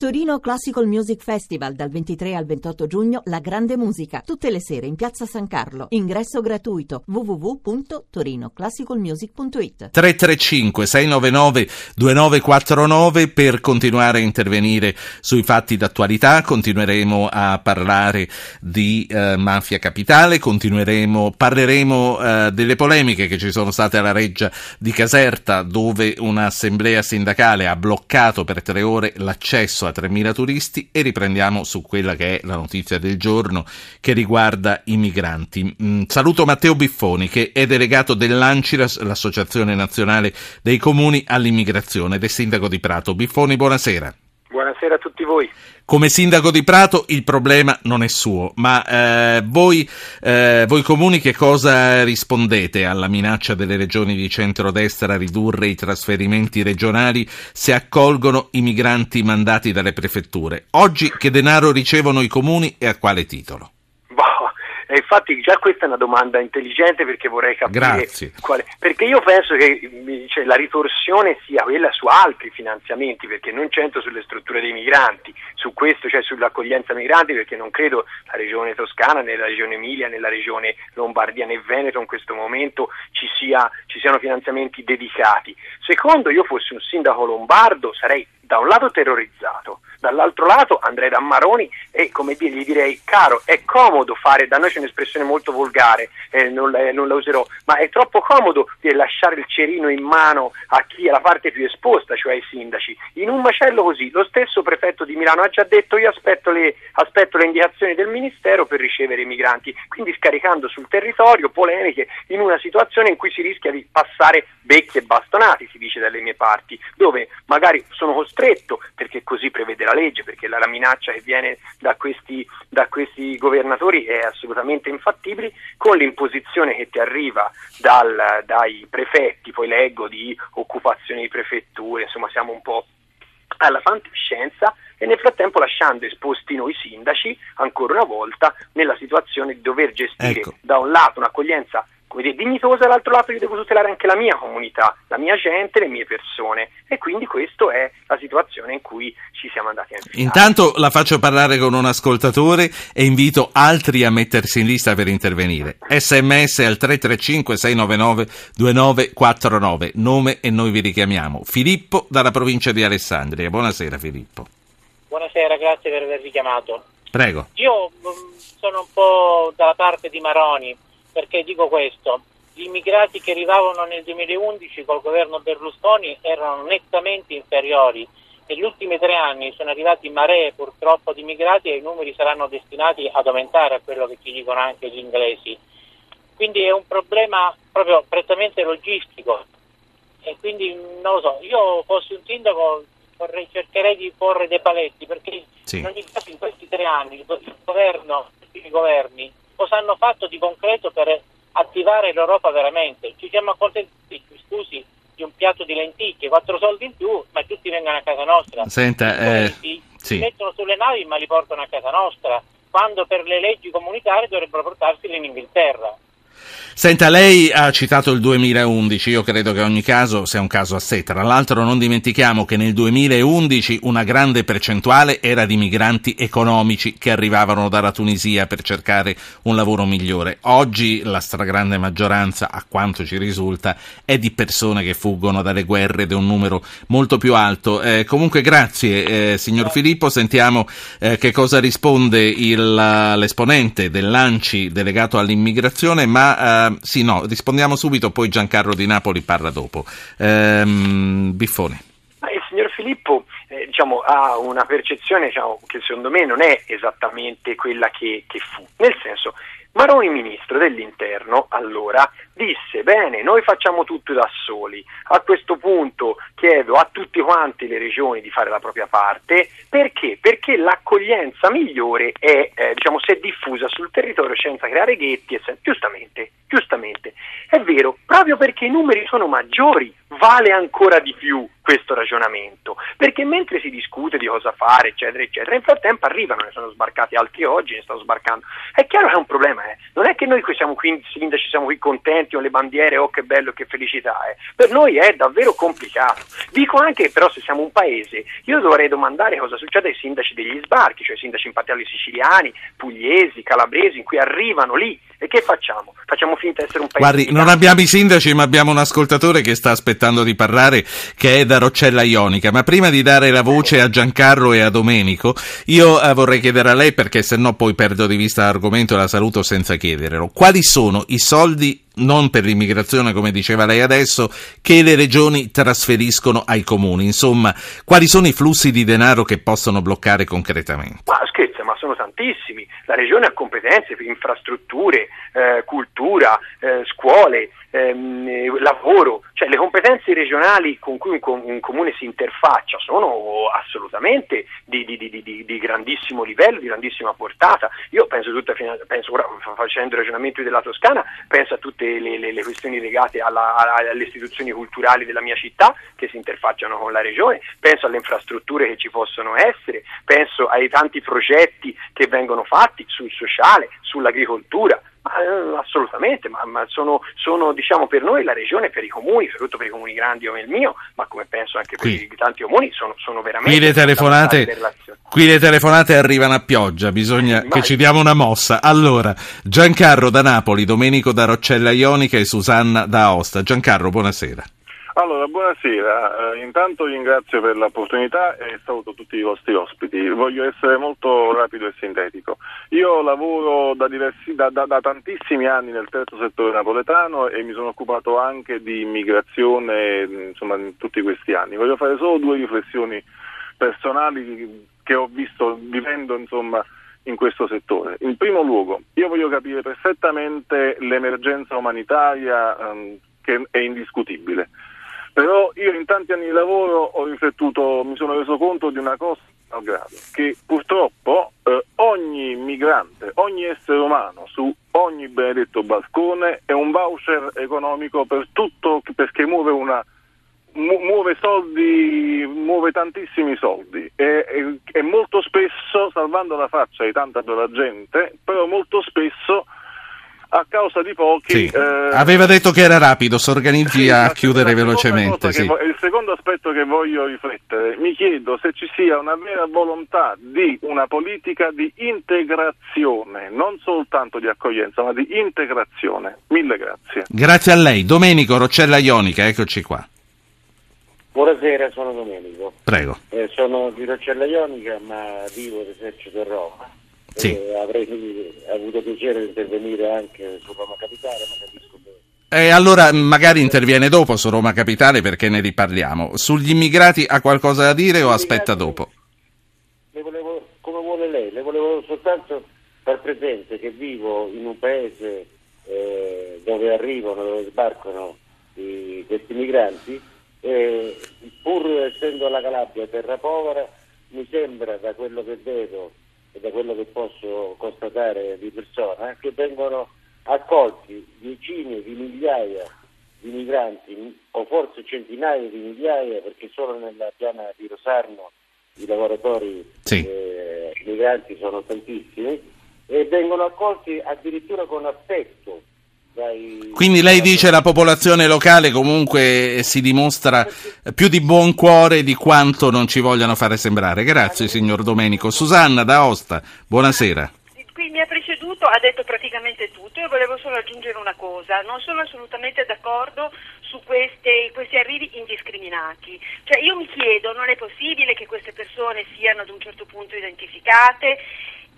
Torino Classical Music Festival dal 23 al 28 giugno La Grande Musica, tutte le sere in Piazza San Carlo. Ingresso gratuito www.torinoclassicalmusic.it 335 699 2949 per continuare a intervenire sui fatti d'attualità, continueremo a parlare di eh, mafia capitale, continueremo parleremo eh, delle polemiche che ci sono state alla Reggia di Caserta dove un'assemblea sindacale ha bloccato per tre ore l'accesso a 3.000 turisti e riprendiamo su quella che è la notizia del giorno che riguarda i migranti. Mm, saluto Matteo Biffoni che è delegato dell'Anciras, l'Associazione Nazionale dei Comuni all'Immigrazione ed è sindaco di Prato. Biffoni, buonasera. Buonasera a tutti voi. Come sindaco di Prato il problema non è suo, ma eh, voi, eh, voi, comuni che cosa rispondete alla minaccia delle regioni di centrodestra a ridurre i trasferimenti regionali se accolgono i migranti mandati dalle prefetture? Oggi che denaro ricevono i comuni e a quale titolo? E infatti già questa è una domanda intelligente perché vorrei capire quale. Perché io penso che cioè, la ritorsione sia quella su altri finanziamenti, perché non c'entro sulle strutture dei migranti, su questo, cioè sull'accoglienza migranti, perché non credo la regione toscana, nella regione Emilia, nella regione Lombardia né Veneto in questo momento ci, sia, ci siano finanziamenti dedicati. Secondo, io fossi un sindaco lombardo sarei da un lato terrorizzato, dall'altro lato andrei da Maroni e come dire, gli direi caro è comodo fare, da noi c'è un'espressione molto volgare, eh, non, la, non, la, userò, ma è troppo comodo dire, lasciare il cerino in mano a chi è la parte più esposta, cioè ai sindaci. In un macello così, lo stesso prefetto di Milano ha già detto io aspetto le, aspetto le indicazioni del Ministero per ricevere i migranti, quindi scaricando sul territorio polemiche in una situazione in cui si rischia di passare becchi e bastonati, si dice dalle mie parti, dove magari sono costretto, perché così prevede la legge, perché la, la minaccia che viene da questi, da questi, governatori è assolutamente infattibile, con l'imposizione che ti arriva dal, dai prefetti, poi leggo di occupazione di prefetture, insomma siamo un po' alla fantascienza e nel frattempo lasciando esposti noi sindaci ancora una volta nella situazione di dover gestire ecco. da un lato un'accoglienza come dire, dignitosa, dall'altro lato io devo tutelare anche la mia comunità, la mia gente, le mie persone e quindi questa è la situazione in cui ci siamo andati a infilare. Intanto la faccio parlare con un ascoltatore e invito altri a mettersi in lista per intervenire. Sms al 335 699 2949, nome e noi vi richiamiamo. Filippo dalla provincia di Alessandria. Buonasera Filippo. Buonasera, grazie per aver richiamato. Prego. Io mm, sono un po' dalla parte di Maroni perché dico questo, gli immigrati che arrivavano nel 2011 col governo Berlusconi erano nettamente inferiori. Negli ultimi tre anni sono arrivati maree purtroppo di immigrati e i numeri saranno destinati ad aumentare a quello che ci dicono anche gli inglesi. Quindi è un problema proprio prettamente logistico e quindi non lo so, io fossi un sindaco vorrei, cercherei di porre dei paletti perché sì. in ogni caso in questi tre anni il, governo, i governi cosa hanno fatto di concreto per attivare l'Europa veramente? Ci siamo accontentati, scusi, di un piatto di lenticchie, quattro soldi in più, ma tutti vengono a casa nostra. Senta, eh, si, sì. mettono sulle navi ma li portano a casa nostra, quando per le leggi comunitarie dovrebbero portarseli in Inghilterra. Senta, lei ha citato il 2011, io credo che ogni caso sia un caso a sé. Tra l'altro non dimentichiamo che nel 2011 una grande percentuale era di migranti economici che arrivavano dalla Tunisia per cercare un lavoro migliore. Oggi la stragrande maggioranza, a quanto ci risulta, è di persone che fuggono dalle guerre ed è un numero molto più alto. Eh, comunque grazie, eh, signor Filippo. Sentiamo eh, che cosa risponde il, l'esponente dell'ANCI delegato all'immigrazione, ma Uh, sì, no, rispondiamo subito, poi Giancarlo di Napoli parla dopo. Um, Biffone. Il signor Filippo eh, diciamo, ha una percezione diciamo, che secondo me non è esattamente quella che, che fu, nel senso Maroni, ministro dell'interno, allora disse: Bene, noi facciamo tutto da soli. A questo punto chiedo a tutti quanti le regioni di fare la propria parte. Perché? Perché l'accoglienza migliore è, eh, diciamo, è diffusa sul territorio senza creare ghetti. E senza... Giustamente, giustamente. È vero, proprio perché i numeri sono maggiori, vale ancora di più questo ragionamento, perché mentre si discute di cosa fare, eccetera, eccetera, nel frattempo arrivano, ne sono sbarcati altri oggi, ne stanno sbarcando. È chiaro che è un problema è, non è che noi siamo qui, sindaci, siamo qui contenti con le bandiere, oh che bello, che felicità è, per noi è davvero complicato. Dico anche che però se siamo un paese, io dovrei domandare cosa succede ai sindaci degli sbarchi, cioè ai sindaci in particolare siciliani, pugliesi, calabresi, in cui arrivano lì e che facciamo? Facciamo finta di essere un paese. Guardi, non abbiamo i sindaci, ma abbiamo un ascoltatore che sta aspettando di parlare, che è da Roccella Ionica. Ma prima di dare la voce a Giancarlo e a Domenico, io eh, vorrei chiedere a lei, perché se no poi perdo di vista l'argomento e la saluto senza chiederlo. Quali sono i soldi non per l'immigrazione come diceva lei adesso, che le regioni trasferiscono ai comuni. Insomma, quali sono i flussi di denaro che possono bloccare concretamente? Ma scherza, ma sono tantissimi. La regione ha competenze, infrastrutture, eh, cultura, eh, scuole, ehm, lavoro, cioè le competenze regionali con cui un, un comune si interfaccia sono assolutamente di, di, di, di, grandissimo livello, di grandissima portata. Io penso, tutta, penso ora, facendo ragionamenti della Toscana, penso a tutte le, le, le questioni legate alla, alle istituzioni culturali della mia città che si interfacciano con la regione, penso alle infrastrutture che ci possono essere, penso ai tanti progetti che vengono fatti sul sociale, sull'agricoltura. Eh, assolutamente, ma, ma sono, sono, diciamo, per noi la regione, per i comuni, soprattutto per i comuni grandi come il mio, ma come penso anche per qui. i tanti comuni, sono, sono veramente... Qui le, telefonate, qui le telefonate arrivano a pioggia, bisogna che ci diamo una mossa. Allora, Giancarlo da Napoli, Domenico da Roccella Ionica e Susanna da Aosta. Giancarlo, buonasera. Allora, buonasera. Eh, intanto ringrazio per l'opportunità e saluto tutti i vostri ospiti. Voglio essere molto rapido e sintetico. Io lavoro da, diversi, da, da, da, tantissimi anni nel terzo settore napoletano e mi sono occupato anche di immigrazione insomma, in tutti questi anni. Voglio fare solo due riflessioni personali che ho visto vivendo insomma, in questo settore. In primo luogo, io voglio capire perfettamente l'emergenza umanitaria ehm, che è indiscutibile però io in tanti anni di lavoro ho riflettuto, mi sono reso conto di una cosa grado, che purtroppo eh, ogni migrante, ogni essere umano su ogni benedetto balcone è un voucher economico per tutto perché muove una muove soldi, muove tantissimi soldi. E, e, e molto spesso, salvando la faccia di tanta bella gente, però molto spesso a causa di pochi. Sì. Eh, Aveva detto che era rapido, si organizzi sì, a chiudere velocemente. Sì. Vo- il secondo aspetto che voglio riflettere, mi chiedo se ci sia una vera volontà di una politica di integrazione, non soltanto di accoglienza, ma di integrazione. Mille grazie. Grazie a lei. Domenico Roccella Ionica, eccoci qua. Buonasera, sono Domenico. Prego. Eh, sono di Roccella Ionica, ma vivo all'esercito a Roma. Sì. Eh, avrei avuto piacere di intervenire anche su Roma Capitale, ma capisco che... E eh, allora magari interviene dopo su Roma Capitale perché ne riparliamo. Sugli immigrati ha qualcosa da dire o aspetta dopo? Le volevo, come vuole lei, le volevo soltanto far presente che vivo in un paese eh, dove arrivano, dove sbarcano i, questi migranti e pur essendo la Calabria terra povera mi sembra da quello che vedo e da quello che posso constatare di persona, che vengono accolti decine di migliaia di migranti o forse centinaia di migliaia perché solo nella piana di Rosarno i lavoratori sì. eh, migranti sono tantissimi e vengono accolti addirittura con affetto quindi lei dice che la popolazione locale comunque si dimostra più di buon cuore di quanto non ci vogliano fare sembrare. Grazie signor Domenico. Susanna da Osta, buonasera. Qui mi ha preceduto, ha detto praticamente tutto, io volevo solo aggiungere una cosa, non sono assolutamente d'accordo su queste, questi arrivi indiscriminati. Cioè io mi chiedo, non è possibile che queste persone siano ad un certo punto identificate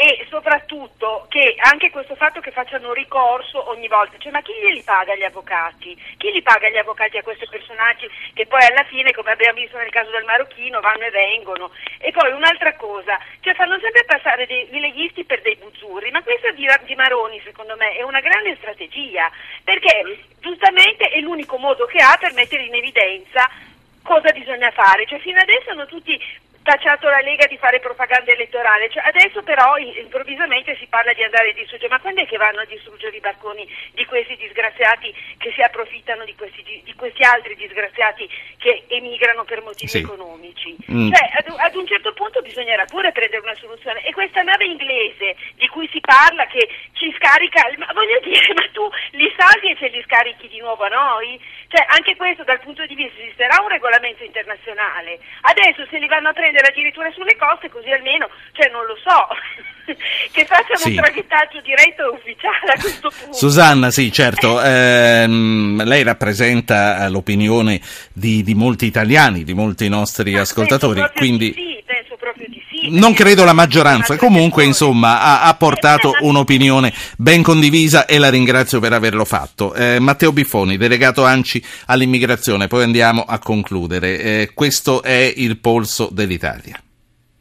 e soprattutto che anche questo fatto che facciano ricorso ogni volta, cioè ma chi li paga gli avvocati? Chi li paga gli avvocati a questi personaggi che poi alla fine, come abbiamo visto nel caso del marocchino, vanno e vengono? E poi un'altra cosa, cioè fanno sempre passare dei, dei leghisti per dei buzzurri, ma questa di, di Maroni secondo me è una grande strategia, perché giustamente è l'unico modo che ha per mettere in evidenza cosa bisogna fare, cioè fino adesso hanno tutti tacciato la Lega di fare propaganda elettorale, cioè, adesso però improvvisamente si parla di andare a distruggere, ma quando è che vanno a distruggere i barconi di questi disgraziati che si approfittano di questi, di questi altri disgraziati che emigrano per motivi sì. economici? Mm. Cioè, ad, ad, un certo punto bisognerà pure prendere una soluzione e questa nave inglese di cui si parla che ci scarica, ma voglio dire, ma tu li salvi e scarichi di nuovo a noi? Cioè, anche questo dal punto di vista esisterà un regolamento internazionale. Adesso se li vanno a prendere addirittura sulle coste, così almeno, cioè non lo so. che facciano sì. un traghettaggio diretto e ufficiale a questo punto. Susanna, sì, certo, ehm, lei rappresenta eh, l'opinione di, di, molti italiani, di molti nostri Ma ascoltatori, quindi... Sì, penso proprio di sì. Non credo la maggioranza, comunque insomma ha, ha portato un'opinione ben condivisa e la ringrazio per averlo fatto. Eh, Matteo Biffoni, delegato ANCI all'immigrazione, poi andiamo a concludere. Eh, questo è il polso dell'Italia.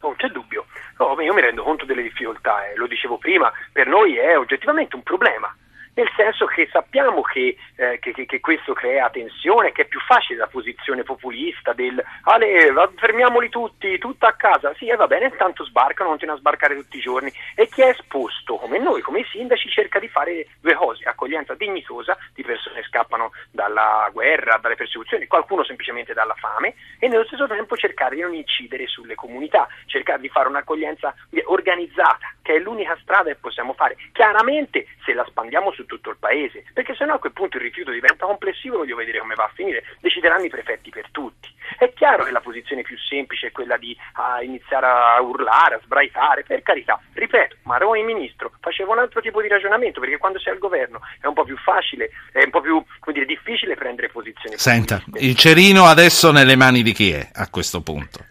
Non c'è dubbio. No, io mi rendo conto delle difficoltà, eh. lo dicevo prima, per noi è oggettivamente un problema nel senso che sappiamo che, eh, che, che, questo crea tensione, che è più facile la posizione populista del Ale, fermiamoli tutti, tutta a casa, sì, e va bene, intanto sbarcano, continuano a sbarcare tutti i giorni. E chi è esposto, come noi, come i sindaci, cerca di fare due cose, accoglienza dignitosa di persone che scappano dalla guerra, dalle persecuzioni, qualcuno semplicemente dalla fame e nello stesso tempo cercare di non incidere sulle comunità, cercare di fare un'accoglienza organizzata, che è l'unica strada che possiamo fare. Chiaramente se la spandiamo su tutto il paese, perché sennò a quel punto il rifiuto diventa complessivo, voglio vedere come va a finire, decideranno i prefetti per tutti. È chiaro che la posizione più semplice è quella di ah, iniziare a urlare, a sbraitare, per carità, ripeto, Maroni ministro faceva un altro tipo di ragionamento, perché quando sei al governo è un po' più facile, è un po' più dire, difficile prendere posizioni. Senta, il cerino adesso nelle mani di chi è a questo punto?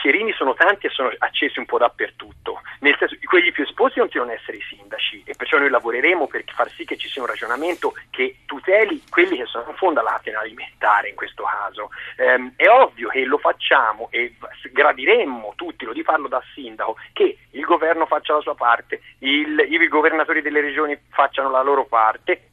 A questo punto secondo me i cerini sono tanti e sono accesi un po' dappertutto, nel senso quelli più esposti continuano ad essere i sindaci e perciò noi lavoreremo per far sì che ci sia un ragionamento che tuteli quelli che sono in fondo alla catena alimentare in questo caso. Ehm, è ovvio che lo facciamo e gradiremmo tutti, lo di farlo da sindaco, che il governo faccia la sua parte, il, i governatori delle regioni facciano la loro parte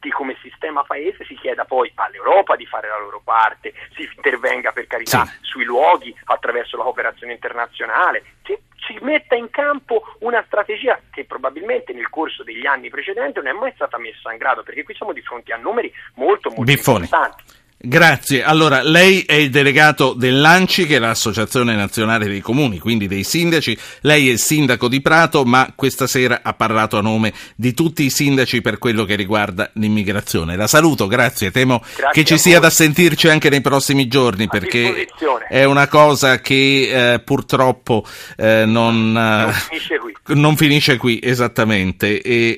tutti come sistema paese si chieda poi all'Europa di fare la loro parte, si intervenga per carità sì. sui luoghi attraverso la cooperazione internazionale, si, si metta in campo una strategia che probabilmente nel corso degli anni precedenti non è mai stata messa in grado, perché qui siamo di fronte a numeri molto molto Biffone. importanti. Grazie. Allora, lei è il delegato dell'ANCI, che è l'Associazione Nazionale dei Comuni, quindi dei sindaci. Lei è il sindaco di Prato, ma questa sera ha parlato a nome di tutti i sindaci per quello che riguarda l'immigrazione. La saluto, grazie. Temo grazie che ci sia da sentirci anche nei prossimi giorni, perché è una cosa che eh, purtroppo eh, non, non, finisce non, finisce qui. esattamente. E